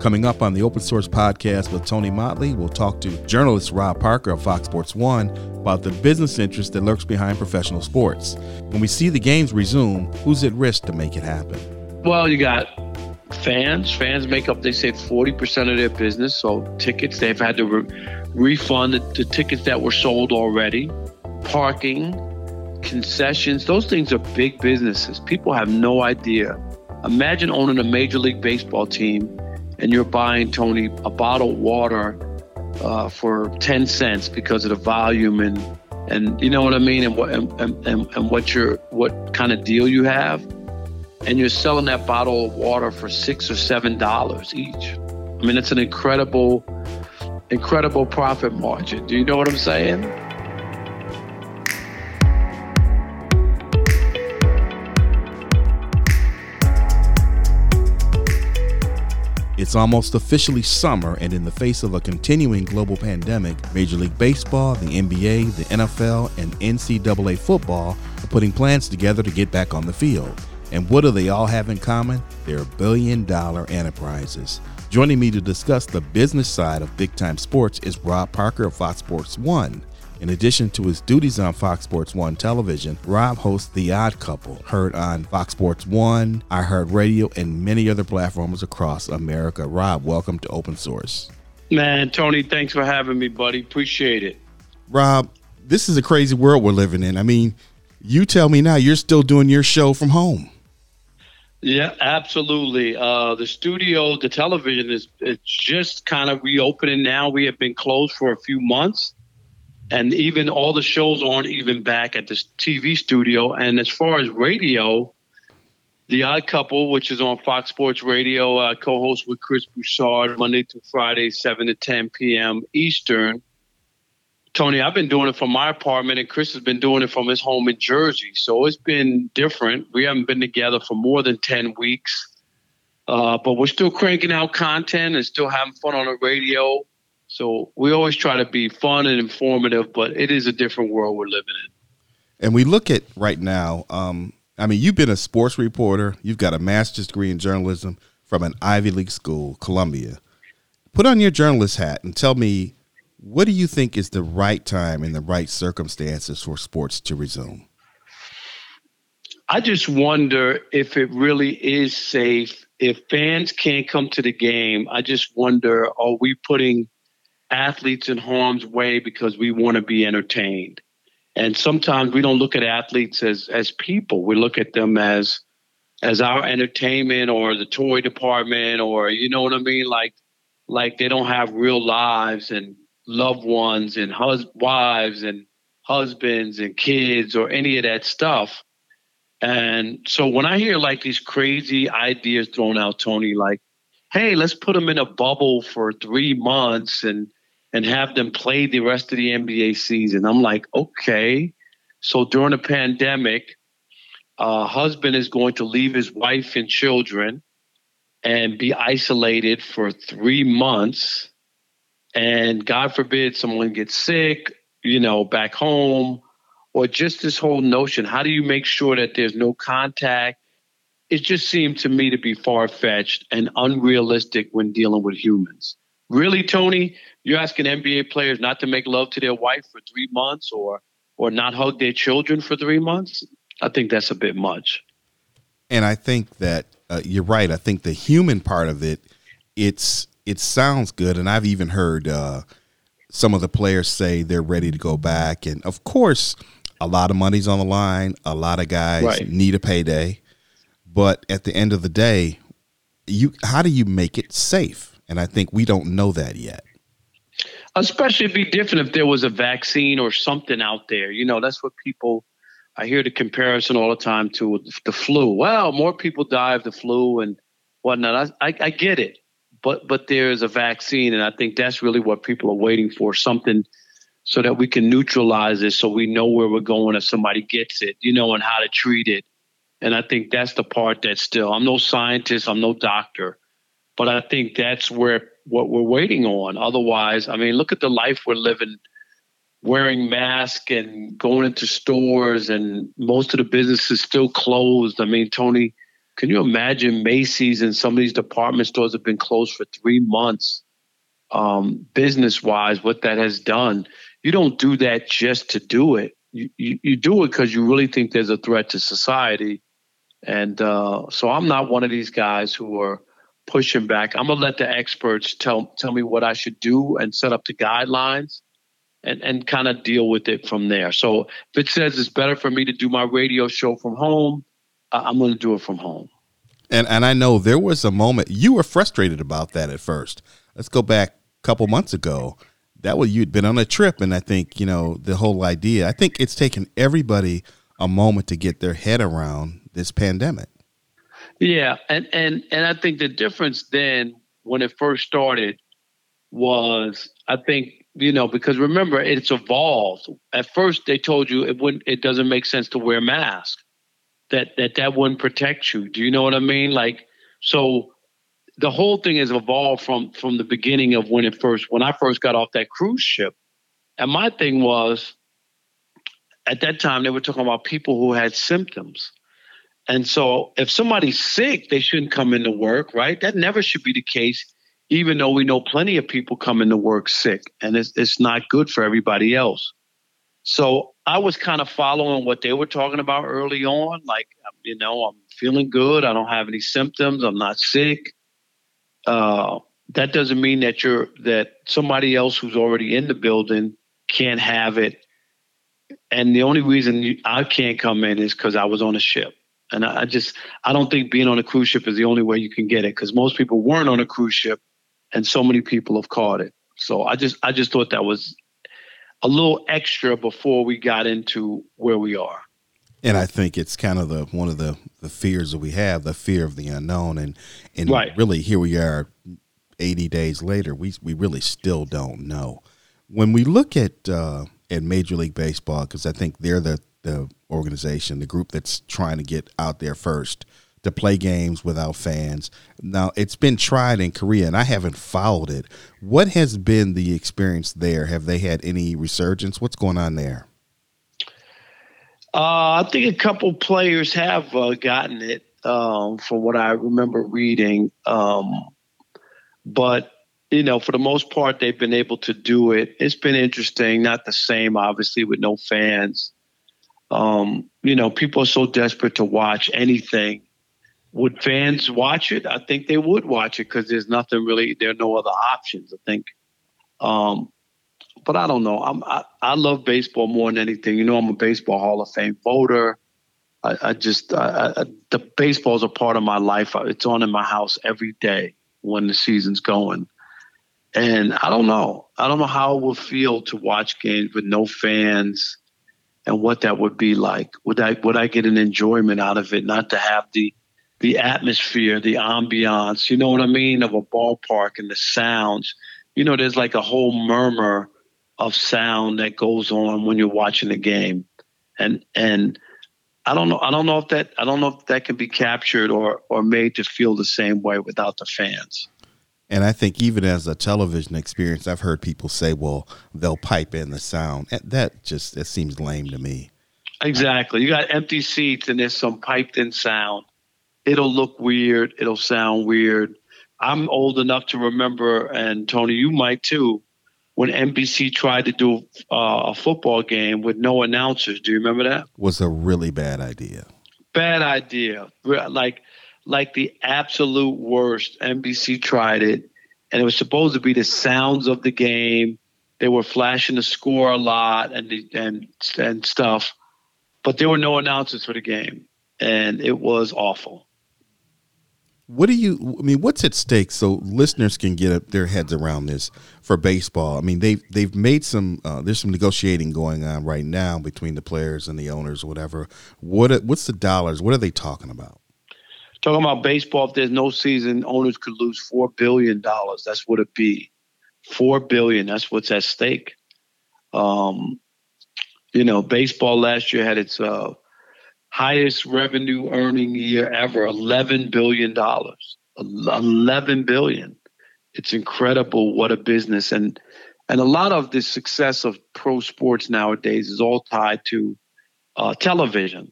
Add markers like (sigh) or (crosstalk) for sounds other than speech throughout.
Coming up on the Open Source podcast with Tony Mottley, we'll talk to journalist Rob Parker of Fox Sports One about the business interest that lurks behind professional sports. When we see the games resume, who's at risk to make it happen? Well, you got fans. Fans make up, they say, 40% of their business. So tickets, they've had to re- refund the, the tickets that were sold already. Parking, concessions, those things are big businesses. People have no idea. Imagine owning a Major League Baseball team and you're buying Tony a bottle of water uh, for 10 cents because of the volume and and you know what I mean and what and, and, and what your what kind of deal you have and you're selling that bottle of water for six or seven dollars each. I mean it's an incredible incredible profit margin. Do you know what I'm saying? It's almost officially summer, and in the face of a continuing global pandemic, Major League Baseball, the NBA, the NFL, and NCAA football are putting plans together to get back on the field. And what do they all have in common? They're billion dollar enterprises. Joining me to discuss the business side of big time sports is Rob Parker of Fox Sports One. In addition to his duties on Fox Sports 1 television, Rob hosts The Odd Couple, heard on Fox Sports 1, iHeartRadio, and many other platforms across America. Rob, welcome to Open Source. Man, Tony, thanks for having me, buddy. Appreciate it. Rob, this is a crazy world we're living in. I mean, you tell me now you're still doing your show from home. Yeah, absolutely. Uh, the studio, the television is it's just kind of reopening now. We have been closed for a few months and even all the shows aren't even back at this TV studio. And as far as radio, The Odd Couple, which is on Fox Sports Radio, uh, co-host with Chris Broussard Monday through Friday, seven to ten p.m. Eastern. Tony, I've been doing it from my apartment, and Chris has been doing it from his home in Jersey. So it's been different. We haven't been together for more than ten weeks, uh, but we're still cranking out content and still having fun on the radio. So we always try to be fun and informative, but it is a different world we're living in. And we look at right now, um, I mean, you've been a sports reporter, you've got a master's degree in journalism from an Ivy League school, Columbia. Put on your journalist hat and tell me what do you think is the right time and the right circumstances for sports to resume? I just wonder if it really is safe. If fans can't come to the game, I just wonder are we putting athletes in harm's way because we want to be entertained. And sometimes we don't look at athletes as as people. We look at them as as our entertainment or the toy department or you know what I mean like like they don't have real lives and loved ones and hus- wives and husbands and kids or any of that stuff. And so when I hear like these crazy ideas thrown out, Tony, like, hey, let's put them in a bubble for three months and and have them play the rest of the NBA season. I'm like, okay. So during the pandemic, a husband is going to leave his wife and children and be isolated for three months. And God forbid someone gets sick, you know, back home, or just this whole notion how do you make sure that there's no contact? It just seemed to me to be far fetched and unrealistic when dealing with humans. Really, Tony, you're asking NBA players not to make love to their wife for three months or or not hug their children for three months? I think that's a bit much. And I think that uh, you're right. I think the human part of it, it's it sounds good, and I've even heard uh, some of the players say they're ready to go back. And of course, a lot of money's on the line. A lot of guys right. need a payday, but at the end of the day, you how do you make it safe? And I think we don't know that yet. Especially it'd be different if there was a vaccine or something out there. You know, that's what people. I hear the comparison all the time to the flu. Well, more people die of the flu and whatnot. I, I, I get it, but but there is a vaccine, and I think that's really what people are waiting for. Something so that we can neutralize it, so we know where we're going if somebody gets it, you know, and how to treat it. And I think that's the part that still. I'm no scientist. I'm no doctor, but I think that's where what we're waiting on. Otherwise, I mean, look at the life we're living wearing masks and going into stores and most of the businesses still closed. I mean, Tony, Can you imagine Macy's and some of these department stores have been closed for three months? Um, business wise, what that has done. You don't do that just to do it. You, you, you do it because you really think there's a threat to society. And uh, so I'm not one of these guys who are pushing back. I'm gonna let the experts tell tell me what I should do and set up the guidelines and, and kind of deal with it from there. So if it says it's better for me to do my radio show from home, I'm going to do it from home. And and I know there was a moment you were frustrated about that at first. Let's go back a couple months ago. That was you'd been on a trip, and I think you know the whole idea. I think it's taken everybody a moment to get their head around this pandemic. Yeah, and and and I think the difference then when it first started was I think you know because remember it's evolved. At first they told you it wouldn't it doesn't make sense to wear masks. That that that wouldn't protect you. Do you know what I mean? Like so the whole thing has evolved from from the beginning of when it first when I first got off that cruise ship. And my thing was at that time they were talking about people who had symptoms. And so if somebody's sick, they shouldn't come into work, right? That never should be the case, even though we know plenty of people come into work sick and it's, it's not good for everybody else. So I was kind of following what they were talking about early on. Like, you know, I'm feeling good. I don't have any symptoms. I'm not sick. Uh, that doesn't mean that you're that somebody else who's already in the building can't have it. And the only reason I can't come in is because I was on a ship. And I just I don't think being on a cruise ship is the only way you can get it because most people weren't on a cruise ship, and so many people have caught it. So I just I just thought that was a little extra before we got into where we are. And I think it's kind of the one of the the fears that we have, the fear of the unknown, and and right. really here we are, eighty days later, we we really still don't know. When we look at uh, at Major League Baseball, because I think they're the the organization, the group that's trying to get out there first to play games without fans. Now, it's been tried in Korea, and I haven't followed it. What has been the experience there? Have they had any resurgence? What's going on there? Uh, I think a couple players have uh, gotten it, um, from what I remember reading. Um, but you know, for the most part, they've been able to do it. It's been interesting. Not the same, obviously, with no fans. Um, you know, people are so desperate to watch anything. Would fans watch it? I think they would watch it because there's nothing really. There are no other options. I think. Um, but I don't know. I'm, I, I love baseball more than anything. You know, I'm a baseball Hall of Fame voter. I, I just I, I, the baseball is a part of my life. It's on in my house every day when the season's going. And I don't know. I don't know how it would feel to watch games with no fans and what that would be like. Would I would I get an enjoyment out of it? Not to have the the atmosphere, the ambiance, you know what I mean, of a ballpark and the sounds. You know, there's like a whole murmur of sound that goes on when you're watching a game. And and I don't know I don't know if that I don't know if that can be captured or or made to feel the same way without the fans. And I think even as a television experience, I've heard people say, "Well, they'll pipe in the sound." That just it seems lame to me. Exactly. You got empty seats and there's some piped in sound. It'll look weird. It'll sound weird. I'm old enough to remember, and Tony, you might too, when NBC tried to do uh, a football game with no announcers. Do you remember that? Was a really bad idea. Bad idea. Like like the absolute worst. NBC tried it, and it was supposed to be the sounds of the game. They were flashing the score a lot and and and stuff, but there were no announcers for the game, and it was awful. What do you? I mean, what's at stake so listeners can get their heads around this for baseball? I mean, they've they've made some. Uh, there's some negotiating going on right now between the players and the owners, whatever. What what's the dollars? What are they talking about? Talking about baseball, if there's no season, owners could lose four billion dollars. That's what it be. Four billion. That's what's at stake. Um, you know, baseball last year had its uh, highest revenue earning year ever, eleven billion dollars. Eleven billion. It's incredible what a business and and a lot of the success of pro sports nowadays is all tied to uh, television.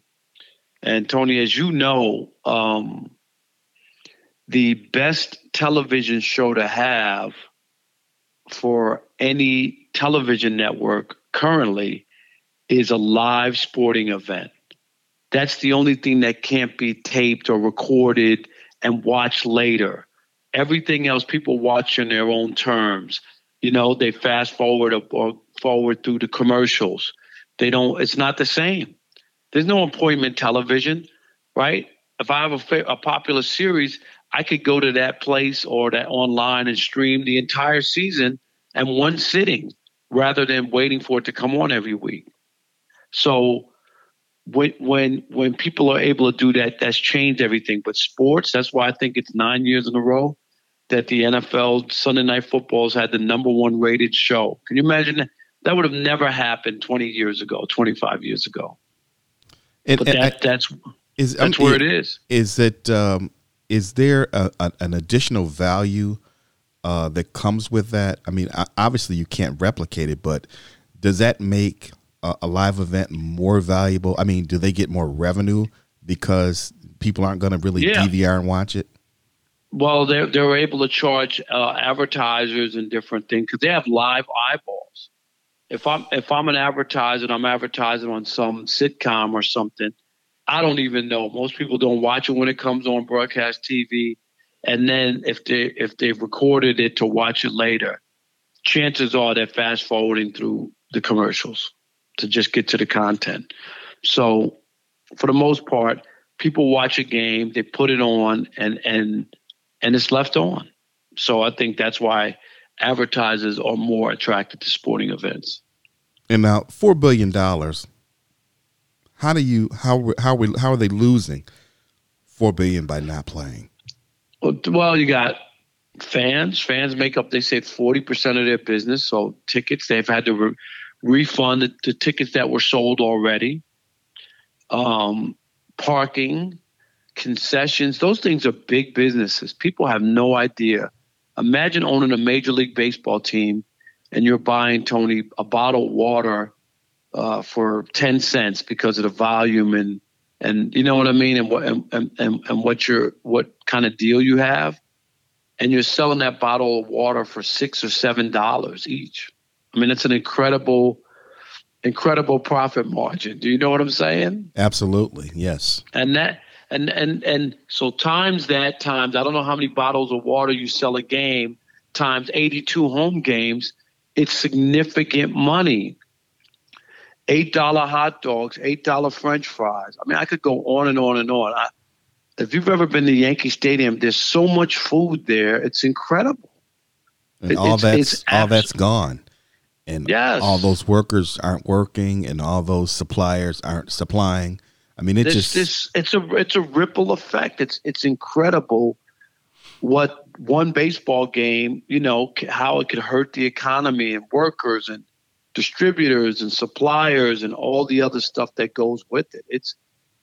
And Tony, as you know, um, the best television show to have for any television network currently is a live sporting event. That's the only thing that can't be taped or recorded and watched later. Everything else people watch in their own terms. You know, they fast forward or forward through the commercials. They don't, it's not the same. There's no appointment television, right? If I have a, a popular series, I could go to that place or that online and stream the entire season and one sitting rather than waiting for it to come on every week. So when when when people are able to do that, that's changed everything. But sports, that's why I think it's nine years in a row that the NFL Sunday Night Footballs had the number one rated show. Can you imagine that? That would have never happened 20 years ago, 25 years ago. And, but that, and, that's is, that's um, where it is. Is it um, is there a, a, an additional value uh, that comes with that? I mean, obviously you can't replicate it, but does that make a, a live event more valuable? I mean, do they get more revenue because people aren't going to really yeah. DVR and watch it? Well, they're they're able to charge uh, advertisers and different things because they have live eyeballs. If I'm if I'm an advertiser and I'm advertising on some sitcom or something, I don't even know. Most people don't watch it when it comes on broadcast TV, and then if they if they've recorded it to watch it later, chances are they're fast forwarding through the commercials to just get to the content. So for the most part, people watch a game, they put it on and and and it's left on. So I think that's why advertisers are more attracted to sporting events. And now four billion dollars. How do you how how we how are they losing four billion by not playing? Well, you got fans. Fans make up they say forty percent of their business. So tickets they've had to re- refund the, the, tickets that were sold already. Um, parking, concessions, those things are big businesses. People have no idea. Imagine owning a major league baseball team and you're buying Tony a bottle of water uh, for ten cents because of the volume and and you know what I mean and what and, and, and what your what kind of deal you have, and you're selling that bottle of water for six or seven dollars each. I mean, it's an incredible, incredible profit margin. Do you know what I'm saying? Absolutely, yes. And that and and and so times that times I don't know how many bottles of water you sell a game times 82 home games. It's significant money. Eight dollar hot dogs, eight dollar French fries. I mean, I could go on and on and on. I, if you've ever been to Yankee Stadium, there's so much food there. It's incredible. And all it's, that's it's all that's gone and yes. all those workers aren't working and all those suppliers aren't supplying. I mean, it this, just this, it's a it's a ripple effect. It's it's incredible what one baseball game, you know, how it could hurt the economy and workers and distributors and suppliers and all the other stuff that goes with it. It's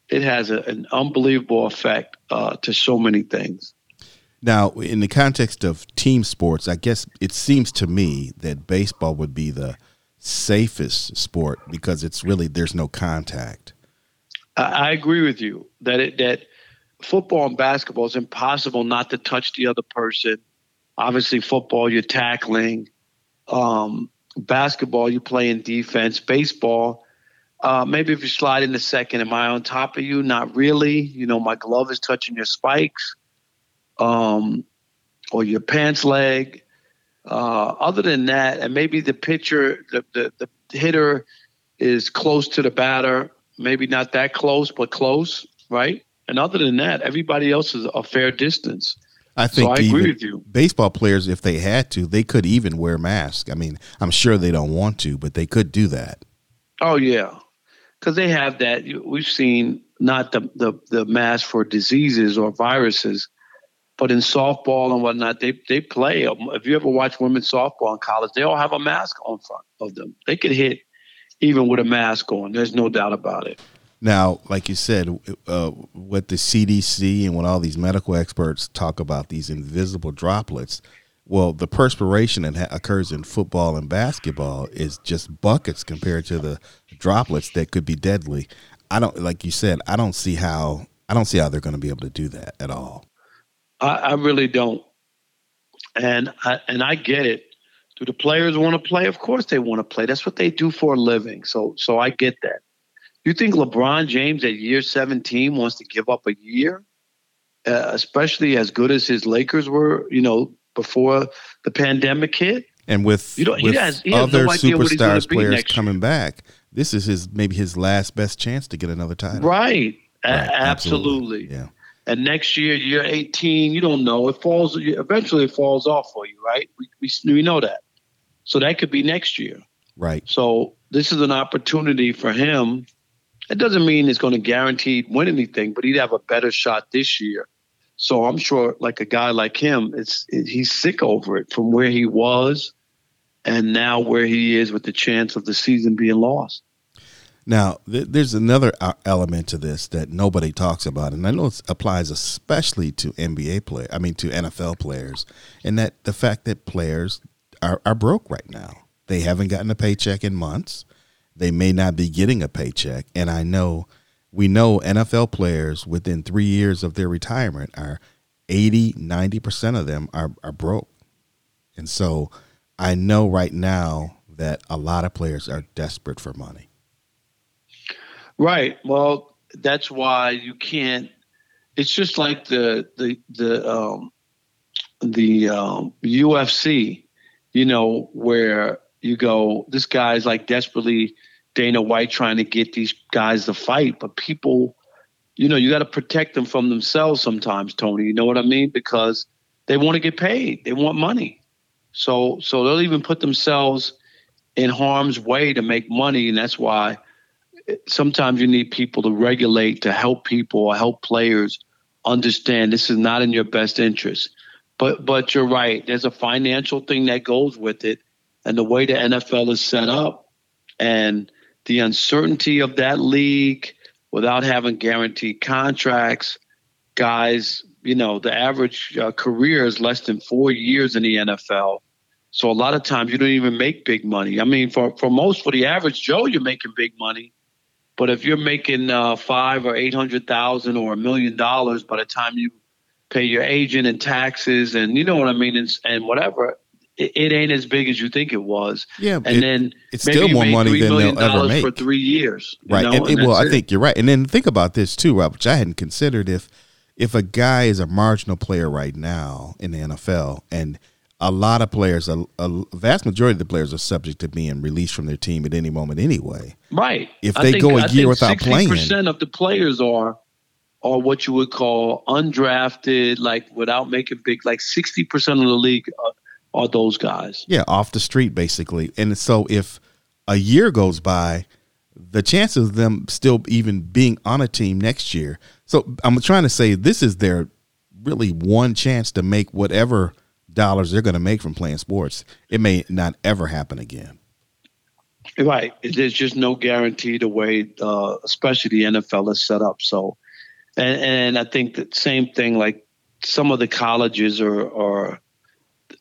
it has a, an unbelievable effect uh, to so many things. Now, in the context of team sports, I guess it seems to me that baseball would be the safest sport because it's really there's no contact. I agree with you that it, that football and basketball is impossible not to touch the other person. Obviously, football you're tackling. Um, basketball you play in defense. Baseball, uh, maybe if you slide in the second, am I on top of you? Not really. You know, my glove is touching your spikes um, or your pants leg. Uh, other than that, and maybe the pitcher, the, the, the hitter is close to the batter, maybe not that close, but close, right? And other than that, everybody else is a fair distance. I think so I agree with you. Baseball players, if they had to, they could even wear masks. I mean, I'm sure they don't want to, but they could do that. Oh yeah, because they have that. We've seen not the, the the mask for diseases or viruses, but in softball and whatnot, they they play. If you ever watch women's softball in college, they all have a mask on front of them. They could hit even with a mask on. There's no doubt about it. Now, like you said, uh, what the CDC and what all these medical experts talk about these invisible droplets, well, the perspiration that ha- occurs in football and basketball is just buckets compared to the droplets that could be deadly. I don't, like you said, I don't see how I don't see how they're going to be able to do that at all. I, I really don't. And I, and I get it. Do the players want to play? Of course they want to play. That's what they do for a living. So so I get that. You think LeBron James at year 17 wants to give up a year, uh, especially as good as his Lakers were, you know, before the pandemic hit? And with, with he has, he other no superstars players coming back, this is his maybe his last best chance to get another title. Right. right. absolutely. Yeah. And next year, year 18, you don't know. It falls eventually it falls off for you, right? We, we, we know that. So that could be next year. Right. So this is an opportunity for him. It doesn't mean it's going to guarantee win anything, but he'd have a better shot this year. So I'm sure, like a guy like him, it's it, he's sick over it from where he was, and now where he is with the chance of the season being lost. Now, th- there's another uh, element to this that nobody talks about, and I know it applies especially to NBA play. I mean, to NFL players, and that the fact that players are, are broke right now. They haven't gotten a paycheck in months. They may not be getting a paycheck. And I know, we know NFL players within three years of their retirement are 80, 90% of them are, are broke. And so I know right now that a lot of players are desperate for money. Right. Well, that's why you can't. It's just like the the the um, the um, UFC you know, where you go, this guy's like desperately Dana White trying to get these guys to fight, but people, you know, you got to protect them from themselves sometimes, Tony. You know what I mean? Because they want to get paid, they want money. So, so they'll even put themselves in harm's way to make money, and that's why eh, sometimes you need people to regulate to help people or help players understand this is not in your best interest. But but you're right. There's a financial thing that goes with it, and the way the NFL is set up, and the uncertainty of that league without having guaranteed contracts, guys. You know, the average uh, career is less than four years in the NFL. So a lot of times you don't even make big money. I mean, for for most, for the average Joe, you're making big money. But if you're making uh, five or eight hundred thousand or a million dollars by the time you pay your agent and taxes and you know what I mean and, and whatever. It, it, ain't as big as you think it was. Yeah, and it, then it's still more money than they'll ever make for three years. Right. And, and well, I think you're right. And then think about this too, Rob, which I hadn't considered. If if a guy is a marginal player right now in the NFL and a lot of players, a, a, vast majority of the players are subject to being released from their team at any moment anyway. Right. If they think, go a year without playing, percent of the players are are what you would call undrafted, like without making big, like 60% of the league are, are those guys. Yeah, off the street, basically. And so if a year goes by, the chances of them still even being on a team next year. So I'm trying to say this is their really one chance to make whatever dollars they're going to make from playing sports. It may not ever happen again. Right. There's just no guarantee the way, uh, especially the NFL is set up. So and, and I think that same thing, like some of the colleges are, are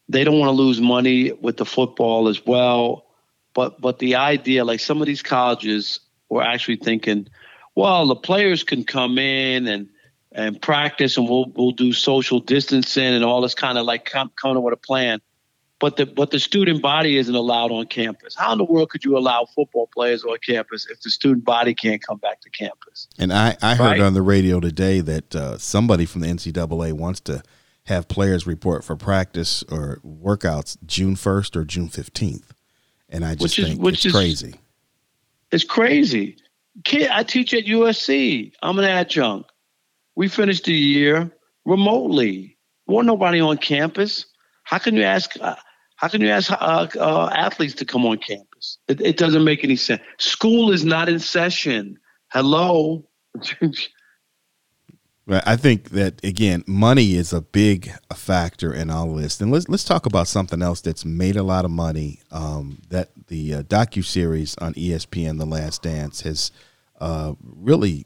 they don't want to lose money with the football as well. But but the idea, like some of these colleges were actually thinking, well, the players can come in and and practice, and we'll we'll do social distancing and all this kind of like kind of with a plan but the but the student body isn't allowed on campus. How in the world could you allow football players on campus if the student body can't come back to campus? And I, I heard right? on the radio today that uh, somebody from the NCAA wants to have players report for practice or workouts June first or June fifteenth, and I just which think is, which it's is, crazy. It's crazy. Kid, I teach at USC. I'm an adjunct. We finished the year remotely. Wasn't nobody on campus. How can you ask? Uh, how can you ask uh, uh, athletes to come on campus? It, it, doesn't make any sense. School is not in session. Hello. (laughs) I think that again, money is a big factor in all this. And let's let's talk about something else that's made a lot of money. Um, that the uh, docu series on ESPN, The Last Dance, has uh, really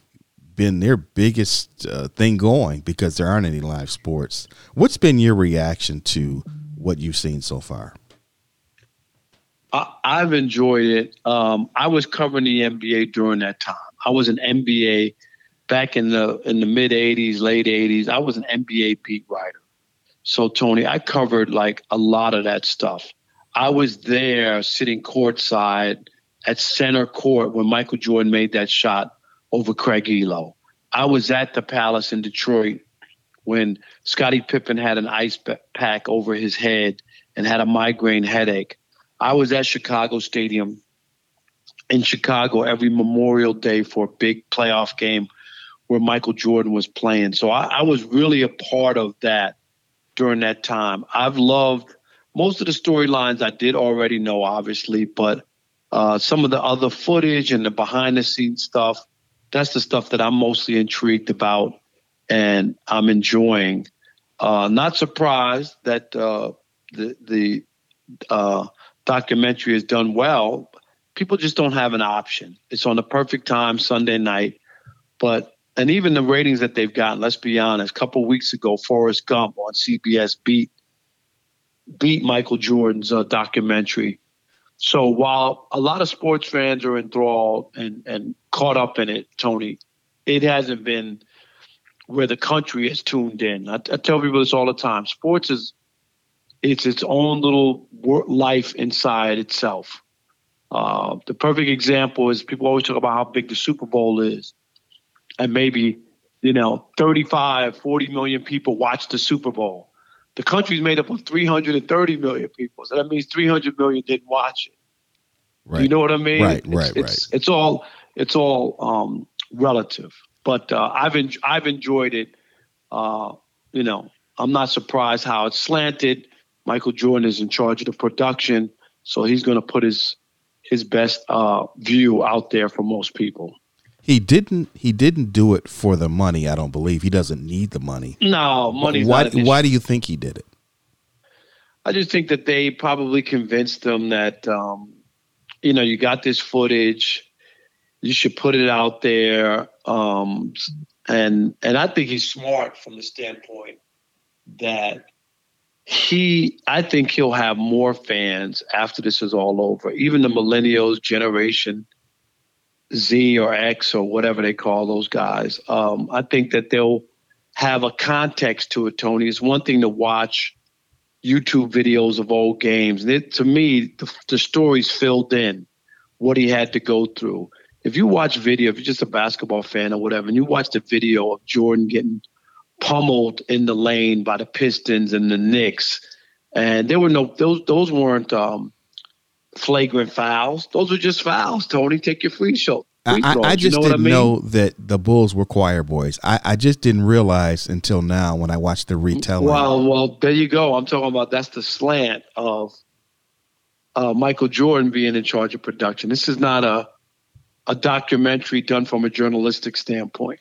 been their biggest uh, thing going because there aren't any live sports. What's been your reaction to what you've seen so far? I, have enjoyed it. Um, I was covering the NBA during that time. I was an NBA back in the in the mid '80s, late '80s. I was an NBA beat writer. So Tony, I covered like a lot of that stuff. I was there sitting courtside at center court when Michael Jordan made that shot over Craig Ehlo. I was at the Palace in Detroit when Scottie Pippen had an ice pack over his head and had a migraine headache. I was at Chicago Stadium in Chicago every Memorial Day for a big playoff game where Michael Jordan was playing. So I, I was really a part of that during that time. I've loved most of the storylines I did already know, obviously, but uh, some of the other footage and the behind the scenes stuff, that's the stuff that I'm mostly intrigued about and I'm enjoying. Uh, not surprised that uh, the the uh, documentary has done well. People just don't have an option. It's on the perfect time Sunday night, but and even the ratings that they've gotten. Let's be honest. A couple weeks ago, Forrest Gump on CBS beat beat Michael Jordan's uh, documentary. So while a lot of sports fans are enthralled and and caught up in it, Tony, it hasn't been where the country is tuned in. I, I tell people this all the time. Sports is it's its own little life inside itself. Uh, the perfect example is people always talk about how big the Super Bowl is, and maybe you know 35, 40 million people watch the Super Bowl. The country is made up of 330 million people, so that means 300 million didn't watch it. Right. You know what I mean? Right, it's, right, it's, right. It's all it's all um, relative, but uh, I've en- I've enjoyed it. Uh, you know, I'm not surprised how it's slanted Michael Jordan is in charge of the production, so he's going to put his his best uh, view out there for most people. He didn't. He didn't do it for the money. I don't believe he doesn't need the money. No money. Why? Why do you think he did it? I just think that they probably convinced him that um, you know you got this footage, you should put it out there, um, and and I think he's smart from the standpoint that he I think he'll have more fans after this is all over. Even the millennials generation Z or X or whatever they call those guys. Um, I think that they'll have a context to it, Tony. It's one thing to watch YouTube videos of old games. It, to me, the, the story's filled in what he had to go through. If you watch video, if you're just a basketball fan or whatever, and you watch the video of Jordan getting – pummeled in the lane by the Pistons and the Knicks. And there were no those those weren't um, flagrant fouls. Those were just fouls. Tony, take your free show. I, I, just you know didn't I mean? know that the Bulls were choir boys. I, I just didn't realize until now when I watched the retelling. Well, well, there you go. I'm talking about that's the slant of uh, Michael Jordan being in charge of production. This is not a a documentary done from a journalistic standpoint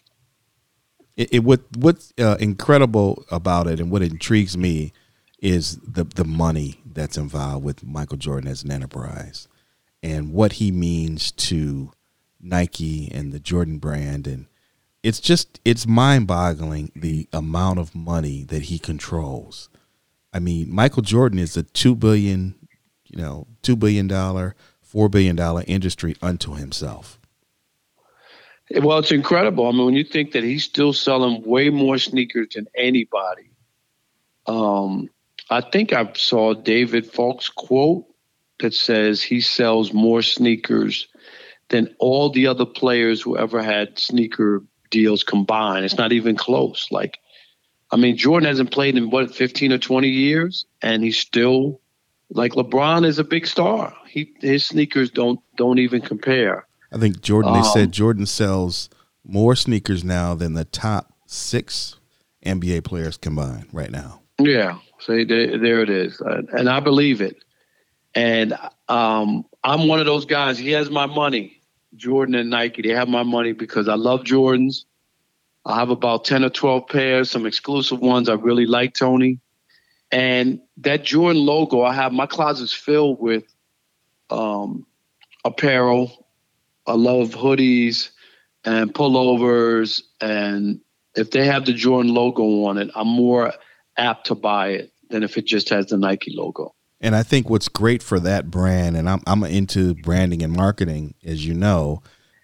it, it what what's uh, incredible about it and what intrigues me is the the money that's involved with Michael Jordan as an enterprise and what he means to Nike and the Jordan brand and it's just it's mind-boggling the amount of money that he controls. I mean, Michael Jordan is a 2 billion, you know, 2 billion dollar, 4 billion dollar industry unto himself. Well, it's incredible. I mean, when you think that he's still selling way more sneakers than anybody. Um, I think I saw David Falk's quote that says he sells more sneakers than all the other players who ever had sneaker deals combined. It's not even close. Like, I mean, Jordan hasn't played in what 15 or 20 years, and he's still like LeBron is a big star. He his sneakers don't don't even compare. I think Jordan. Um, they said um, Jordan sells more sneakers now than the top six NBA players combined right now. Yeah, see, there, there it is, uh, and I believe it. And um, I'm one of those guys. He has my money. Jordan and Nike, they have my money because I love Jordans. I have about 10 or 12 pairs, some exclusive ones I really like, Tony. And that Jordan logo, I have my closet's filled with um, apparel I love hoodies and pullovers, and if they have the Jordan logo on it, I'm more apt to buy it than if it just has the Nike logo. And I think what's great for that brand, and I'm I'm into branding and marketing, as you know,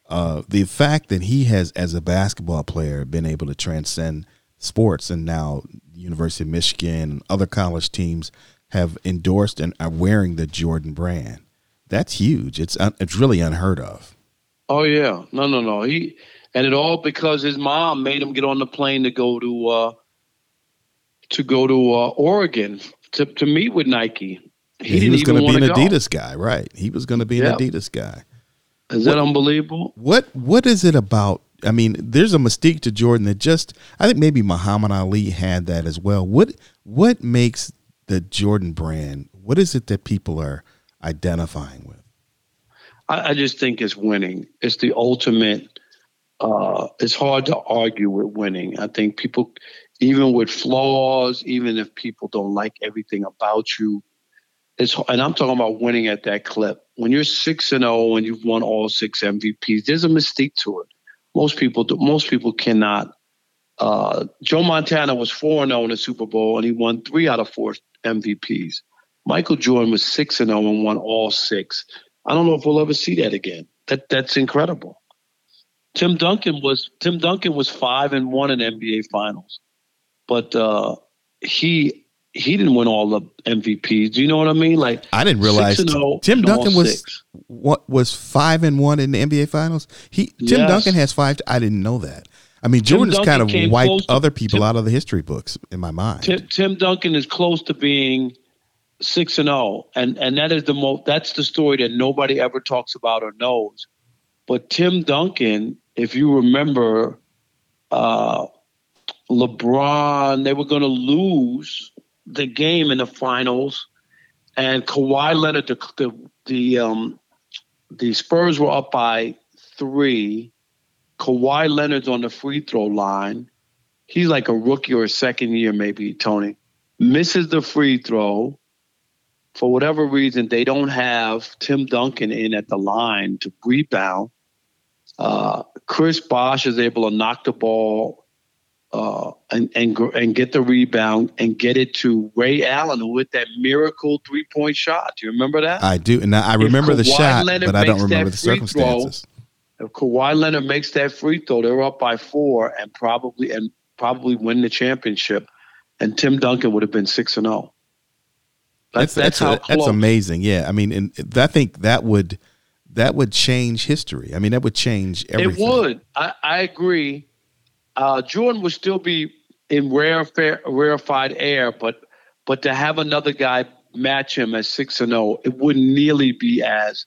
uh, the fact that he has, as a basketball player, been able to transcend sports, and now University of Michigan and other college teams have endorsed and are wearing the Jordan brand. That's huge. It's it's really unheard of. Oh yeah, no, no, no. He and it all because his mom made him get on the plane to go to uh, to go to uh, Oregon to to meet with Nike. He, he was going to be an Adidas go. guy, right? He was going to be yep. an Adidas guy. Is what, that unbelievable? What What is it about? I mean, there's a mystique to Jordan that just I think maybe Muhammad Ali had that as well. What What makes the Jordan brand? What is it that people are identifying with? I, I just think it's winning. It's the ultimate. Uh, it's hard to argue with winning. I think people, even with flaws, even if people don't like everything about you, it's and I'm talking about winning at that clip. When you're six and zero oh and you've won all six MVPs, there's a mystique to it. Most people, most people cannot. Uh, Joe Montana was four and zero oh in the Super Bowl, and he won three out of four MVPs. Michael Jordan was six and zero oh and won all six. I don't know if we'll ever see that again. That that's incredible. Tim Duncan was Tim Duncan was five and one in NBA Finals, but uh, he he didn't win all the MVPs. Do you know what I mean? Like I didn't realize oh Tim Duncan was six. what was five and one in the NBA Finals. He Tim yes. Duncan has five. I didn't know that. I mean, Jordan's kind of wiped other people Tim, out of the history books in my mind. Tim, Tim Duncan is close to being six and zero, oh, and and that is the most. That's the story that nobody ever talks about or knows. But Tim Duncan, if you remember, uh, LeBron, they were going to lose the game in the finals, and Kawhi Leonard, the the the, um, the Spurs were up by three. Kawhi Leonard's on the free throw line. He's like a rookie or a second year, maybe Tony. Misses the free throw. For whatever reason, they don't have Tim Duncan in at the line to rebound. Uh, Chris Bosh is able to knock the ball uh, and and and get the rebound and get it to Ray Allen who hit that miracle three point shot. Do you remember that? I do, and I remember the shot, Leonard but I don't remember the circumstances. Throw, if Kawhi Leonard makes that free throw, they're up by four and probably and probably win the championship. And Tim Duncan would have been six and zero. Oh. That's that's, that's, that's amazing. Yeah, I mean, and I think that would that would change history. I mean, that would change everything. It would. I, I agree uh, Jordan would still be in rare, rarefied air, but but to have another guy match him at six and zero, oh, it wouldn't nearly be as,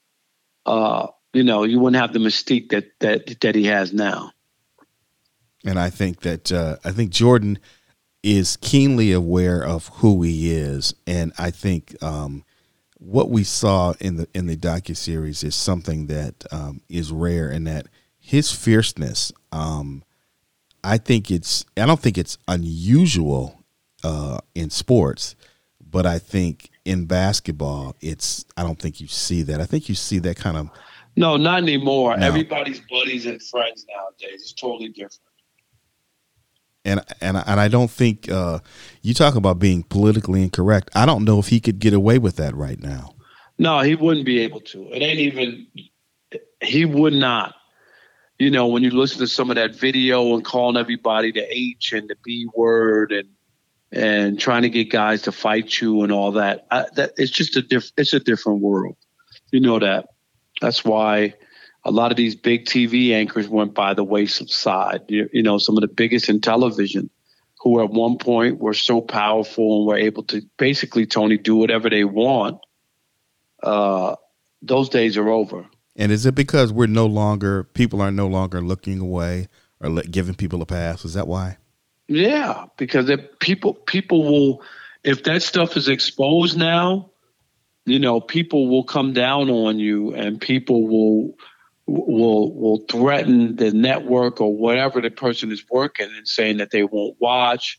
uh, you know, you wouldn't have the mystique that that that he has now. And I think that uh, I think Jordan is keenly aware of who he is, and I think um, what we saw in the in the docu series is something that um, is rare, and that his fierceness. Um, I think it's I don't think it's unusual uh, in sports, but I think in basketball, it's I don't think you see that. I think you see that kind of. No, not anymore. No. Everybody's buddies and friends nowadays. It's totally different. And and and I don't think uh, you talk about being politically incorrect. I don't know if he could get away with that right now. No, he wouldn't be able to. It ain't even. He would not you know, when you listen to some of that video and calling everybody the H and the B word and and trying to get guys to fight you and all that, I, that it's just a diff, it's a different world. You know that. That's why a lot of these big TV anchors went by the wayside. You, you know, some of the biggest in television, who at one point were so powerful and were able to basically Tony do whatever they want. Uh, those days are over. And is it because we're no longer people are no longer looking away or let, giving people a pass? Is that why? Yeah, because if people people will if that stuff is exposed now, you know, people will come down on you and people will will will threaten the network or whatever the person is working and saying that they won't watch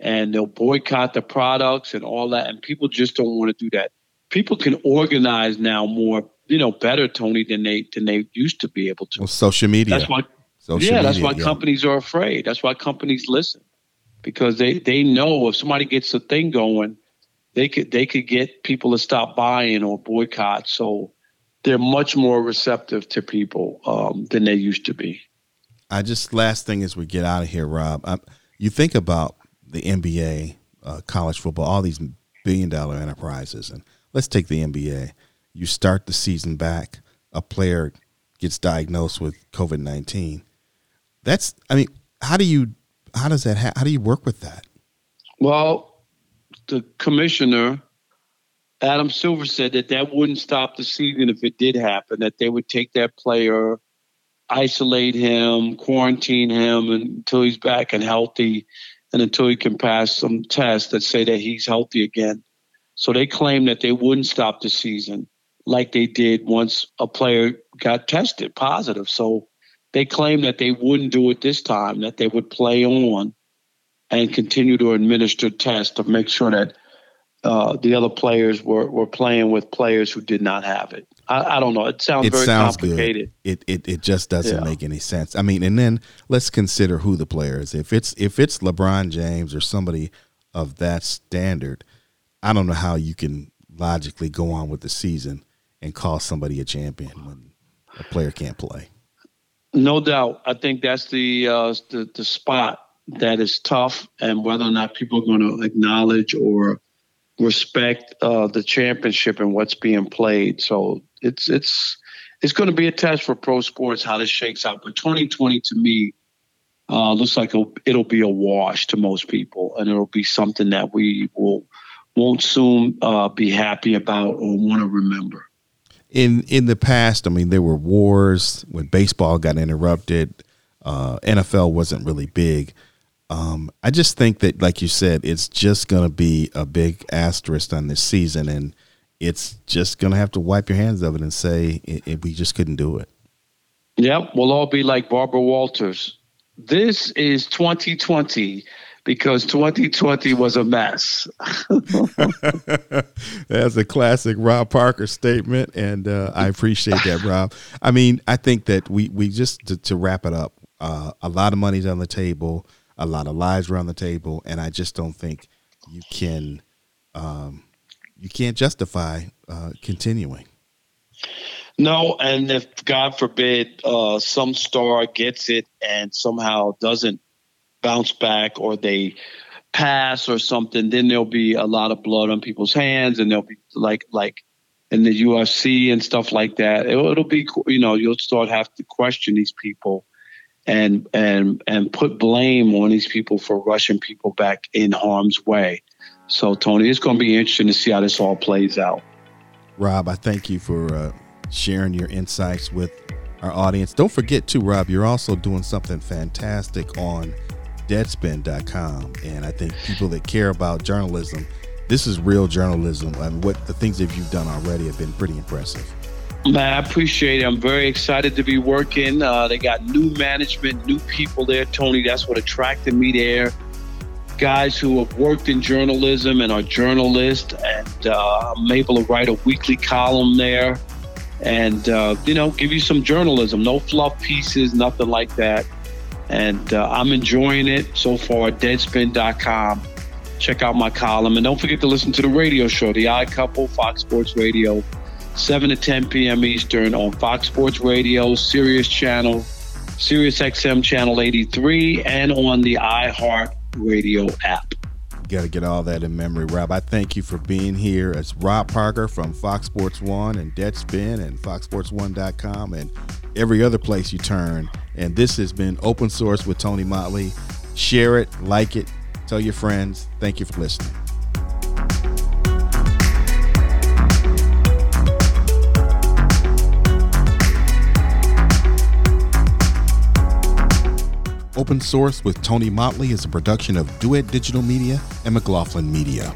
and they'll boycott the products and all that and people just don't want to do that. People can organize now more you know better Tony than they than they used to be able to. Well, social media. That's why. Social yeah, that's why yeah. companies are afraid. That's why companies listen because they they know if somebody gets a thing going, they could they could get people to stop buying or boycott. So they're much more receptive to people um, than they used to be. I just last thing as we get out of here, Rob. I, you think about the NBA, uh, college football, all these billion dollar enterprises, and let's take the NBA. You start the season back, a player gets diagnosed with COVID nineteen. That's, I mean, how do you, how does that, ha- how do you work with that? Well, the commissioner Adam Silver said that that wouldn't stop the season if it did happen. That they would take that player, isolate him, quarantine him until he's back and healthy, and until he can pass some tests that say that he's healthy again. So they claim that they wouldn't stop the season like they did once a player got tested positive. So they claim that they wouldn't do it this time. That they would play on and continue to administer tests to make sure that uh, the other players were, were playing with players who did not have it. I, I don't know. It sounds it very sounds complicated. Good. It, it it just doesn't Yeah. make any sense. I mean, and then let's consider who the player is. If it's if it's LeBron James or somebody of that standard, I don't know how you can logically go on with the season and call somebody a champion when a player can't play. No doubt. I think that's the uh, the, the spot that is tough, and whether or not people are going to acknowledge or respect uh, the championship and what's being played. So it's it's it's going to be a test for pro sports how this shakes out. But 2020 to me uh, looks like it'll, be a wash to most people, and it'll be something that we will won't soon uh, be happy about or want to remember. in in the past, I mean, there were wars when baseball got interrupted. Uh, NFL wasn't really big. Um, I just think that, like you said, it's just going to be a big asterisk on this season, and it's just going to have to wipe your hands of it and say it, it, we just couldn't do it. Yep, we'll all be like Barbara Walters. This is 2020 because 2020 was a mess. (laughs) That's a classic Rob Parker statement, and uh, I appreciate that, Rob. I mean, I think that we we just to, to wrap it up, uh, a lot of money's on the table, a lot of lives around the table, and I just don't think you can um, you can't justify uh, continuing. No, and if God forbid uh, some star gets it and somehow doesn't bounce back or they pass or something, then there'll be a lot of blood on people's hands, and there'll be like like in the UFC and stuff like that. It'll, it'll be you know you'll start have to question these people and and and put blame on these people for rushing people back in harm's way. So Tony, it's going to be interesting to see how this all plays out. Rob, I thank you for uh, sharing your insights with our audience. Don't forget, too, Rob, you're also doing something fantastic on deadspin.com. And I think people that care about journalism, this is real journalism. And what the things that you've done already have been pretty impressive. Man, I appreciate it. I'm very excited to be working. Uh, they got new management, new people there, Tony. That's what attracted me there. Guys who have worked in journalism and are journalists, and uh, I'm able to write a weekly column there, and uh, you know, give you some journalism. No fluff pieces, nothing like that. And uh, I'm enjoying it so far. Deadspin.com. Check out my column, and don't forget to listen to the radio show, The Odd Couple, Fox Sports Radio. 7 to 10 p.m. Eastern on Fox Sports Radio, Sirius Channel, Sirius XM Channel 83, and on the iHeart Radio app. Got to get all that in memory, Rob. I thank you for being here. It's Rob Parker from Fox Sports One and Deadspin and FoxSports1.com and every other place you turn. And this has been Open Source with Tony Mottley. Share it, like it, tell your friends. Thank you for listening. Open Source with Tony Mottley is a production of Duet Digital Media and McLaughlin Media.